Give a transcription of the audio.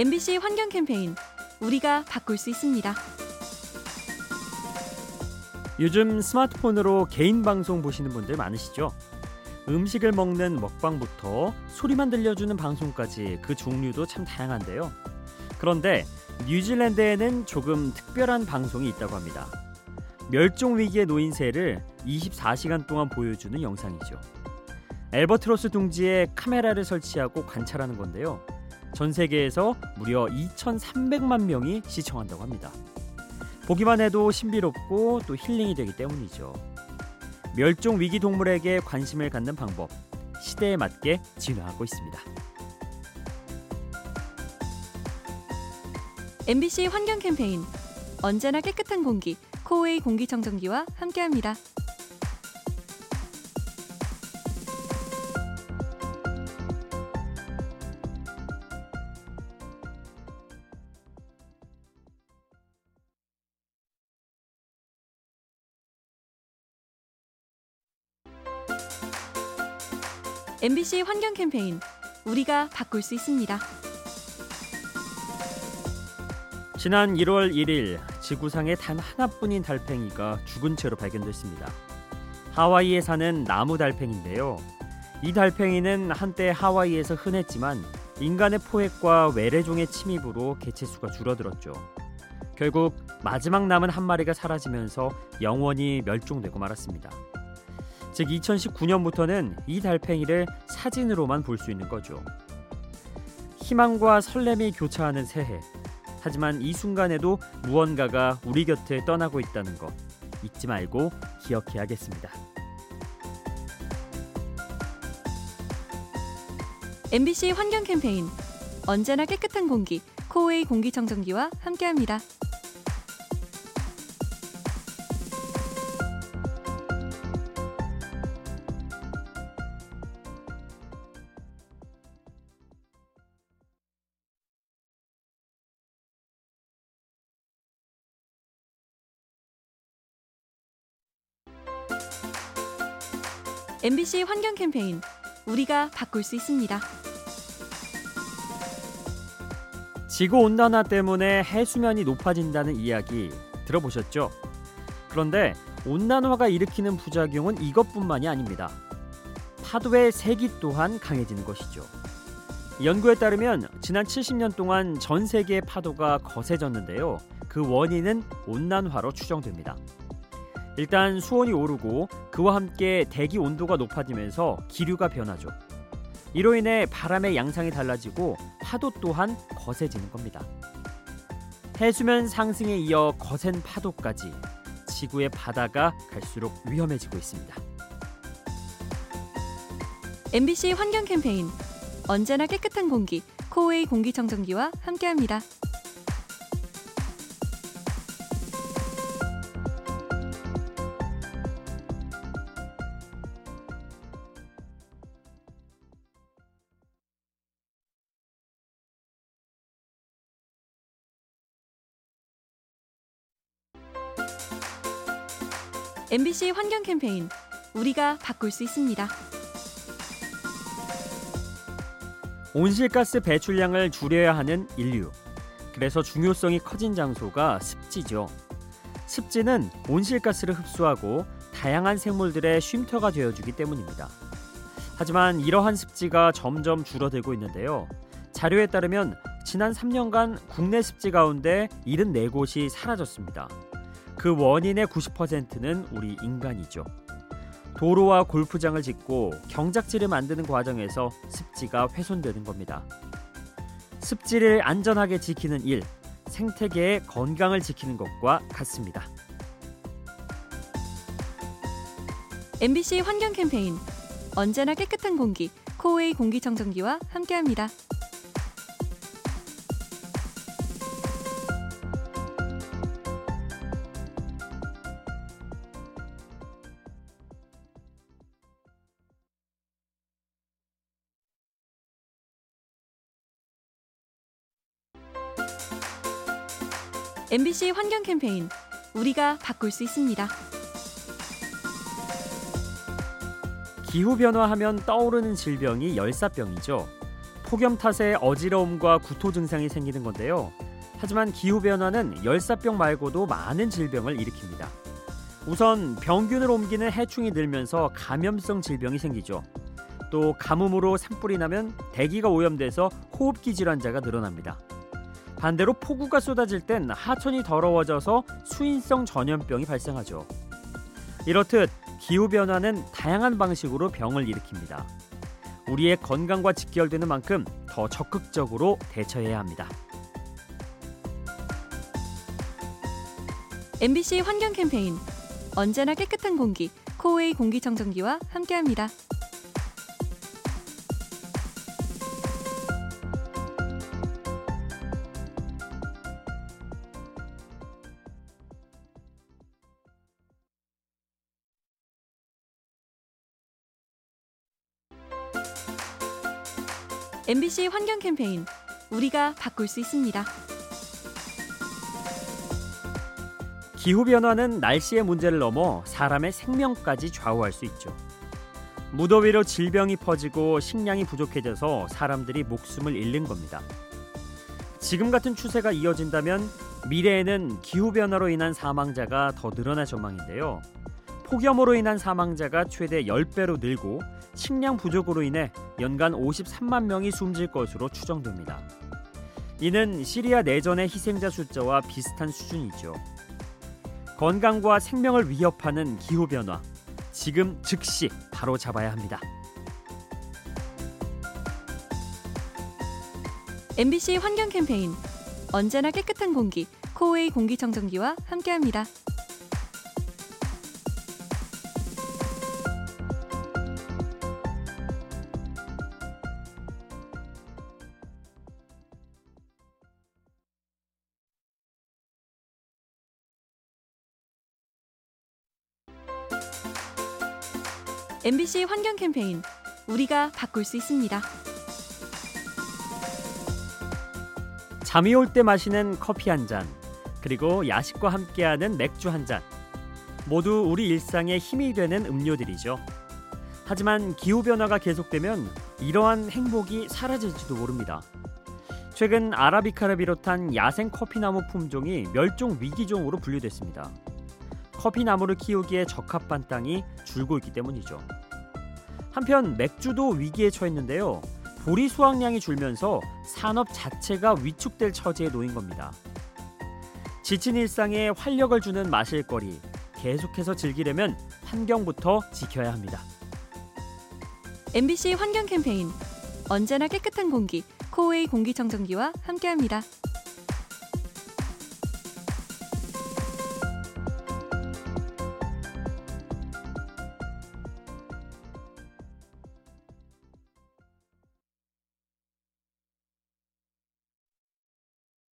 MBC 환경 캠페인 우리가 바꿀 수 있습니다. 요즘 스마트폰으로 개인 방송 보시는 분들 많으시죠? 음식을 먹는 먹방부터 소리만 들려주는 방송까지 그 종류도 참 다양한데요. 그런데 뉴질랜드에는 조금 특별한 방송이 있다고 합니다. 멸종 위기에 놓인 새를 24시간 동안 보여주는 영상이죠. 엘버트로스 둥지에 카메라를 설치하고 관찰하는 건데요. 전 세계에서 무려 2,300만 명이 시청한다고 합니다. 보기만 해도 신비롭고 또 힐링이 되기 때문이죠. 멸종 위기 동물에게 관심을 갖는 방법 시대에 맞게 진화하고 있습니다. MBC 환경 캠페인 언제나 깨끗한 공기 코웨이 공기청정기와 함께합니다. MBC 환경 캠페인 우리가 바꿀 수 있습니다. 지난 1월 1일 지구상에 단 하나뿐인 달팽이가 죽은 채로 발견됐습니다. 하와이에 사는 나무 달팽인데요. 이 달팽이는 한때 하와이에서 흔했지만 인간의 포획과 외래종의 침입으로 개체수가 줄어들었죠. 결국 마지막 남은 한 마리가 사라지면서 영원히 멸종되고 말았습니다. 즉 2019년부터는 이 달팽이를 사진으로만 볼 수 있는 거죠. 희망과 설렘이 교차하는 새해. 하지만 이 순간에도 무언가가 우리 곁을 떠나고 있다는 것 잊지 말고 기억해야겠습니다. MBC 환경 캠페인 언제나 깨끗한 공기 코웨이 공기청정기와 함께합니다. MBC 환경 캠페인 우리가 바꿀 수 있습니다. 지구 온난화 때문에 해수면이 높아진다는 이야기 들어보셨죠? 그런데 온난화가 일으키는 부작용은 이것뿐만이 아닙니다. 파도의 세기 또한 강해지는 것이죠. 연구에 따르면 지난 70년 동안 전 세계의 파도가 거세졌는데요. 그 원인은 온난화로 추정됩니다. 일단 수온이 오르고 그와 함께 대기 온도가 높아지면서 기류가 변하죠. 이로 인해 바람의 양상이 달라지고 파도 또한 거세지는 겁니다. 해수면 상승에 이어 거센 파도까지 지구의 바다가 갈수록 위험해지고 있습니다. MBC 환경 캠페인 언제나 깨끗한 공기 코웨이 공기청정기와 함께합니다. MBC 환경 캠페인 우리가 바꿀 수 있습니다. 온실가스 배출량을 줄여야 하는 인류. 그래서 중요성이 커진 장소가 습지죠. 습지는 온실가스를 흡수하고 다양한 생물들의 쉼터가 되어주기 때문입니다. 하지만 이러한 습지가 점점 줄어들고 있는데요. 자료에 따르면 지난 3년간 국내 습지 가운데 74곳이 사라졌습니다. 그 원인의 90%는 우리 인간이죠. 도로와 골프장을 짓고 경작지를 만드는 과정에서 습지가 훼손되는 겁니다. 습지를 안전하게 지키는 일, 생태계의 건강을 지키는 것과 같습니다. MBC 환경 캠페인 언제나 깨끗한 공기 코웨이 공기청정기와 함께합니다. MBC 환경 캠페인 우리가 바꿀 수 있습니다. 기후 변화하면 떠오르는 질병이 열사병이죠. 폭염 탓에 어지러움과 구토 증상이 생기는 건데요. 하지만 기후 변화는 열사병 말고도 많은 질병을 일으킵니다. 우선 병균을 옮기는 해충이 늘면서 감염성 질병이 생기죠. 또 가뭄으로 산불이 나면 대기가 오염돼서 호흡기 질환자가 늘어납니다. 반대로 폭우가 쏟아질 땐 하천이 더러워져서 수인성 전염병이 발생하죠. 이렇듯 기후 변화는 다양한 방식으로 병을 일으킵니다. 우리의 건강과 직결되는 만큼 더 적극적으로 대처해야 합니다. MBC 환경 캠페인 언제나 깨끗한 공기 코웨이 공기청정기와 함께합니다. MBC 환경 캠페인 우리가 바꿀 수 있습니다. 기후 변화는 날씨의 문제를 넘어 사람의 생명까지 좌우할 수 있죠. 무더위로 질병이 퍼지고 식량이 부족해져서 사람들이 목숨을 잃는 겁니다. 지금 같은 추세가 이어진다면 미래에는 기후 변화로 인한 사망자가 더 늘어날 전망인데요. 폭염으로 인한 사망자가 최대 10배로 늘고 식량 부족으로 인해 연간 53만 명이 숨질 것으로 추정됩니다. 이는 시리아 내전의 희생자 숫자와 비슷한 수준이죠. 건강과 생명을 위협하는 기후 변화 지금 즉시 바로 잡아야 합니다. MBC 환경 캠페인 언제나 깨끗한 공기 코웨이 공기청정기와 함께합니다. MBC 환경 캠페인 우리가 바꿀 수 있습니다. 잠이 올 때 마시는 커피 한 잔, 그리고 야식과 함께하는 맥주 한 잔. 모두 우리 일상에 힘이 되는 음료들이죠. 하지만 기후 변화가 계속되면 이러한 행복이 사라질지도 모릅니다. 최근 아라비카를 비롯한 야생 커피나무 품종이 멸종 위기종으로 분류됐습니다. 커피나무를 키우기에 적합한 땅이 줄고 있기 때문이죠. 한편 맥주도 위기에 처했는데요. 보리 수확량이 줄면서 산업 자체가 위축될 처지에 놓인 겁니다. 지친 일상에 활력을 주는 마실거리 계속해서 즐기려면 환경부터 지켜야 합니다. MBC 환경 캠페인 언제나 깨끗한 공기 코웨이 공기청정기와 함께합니다.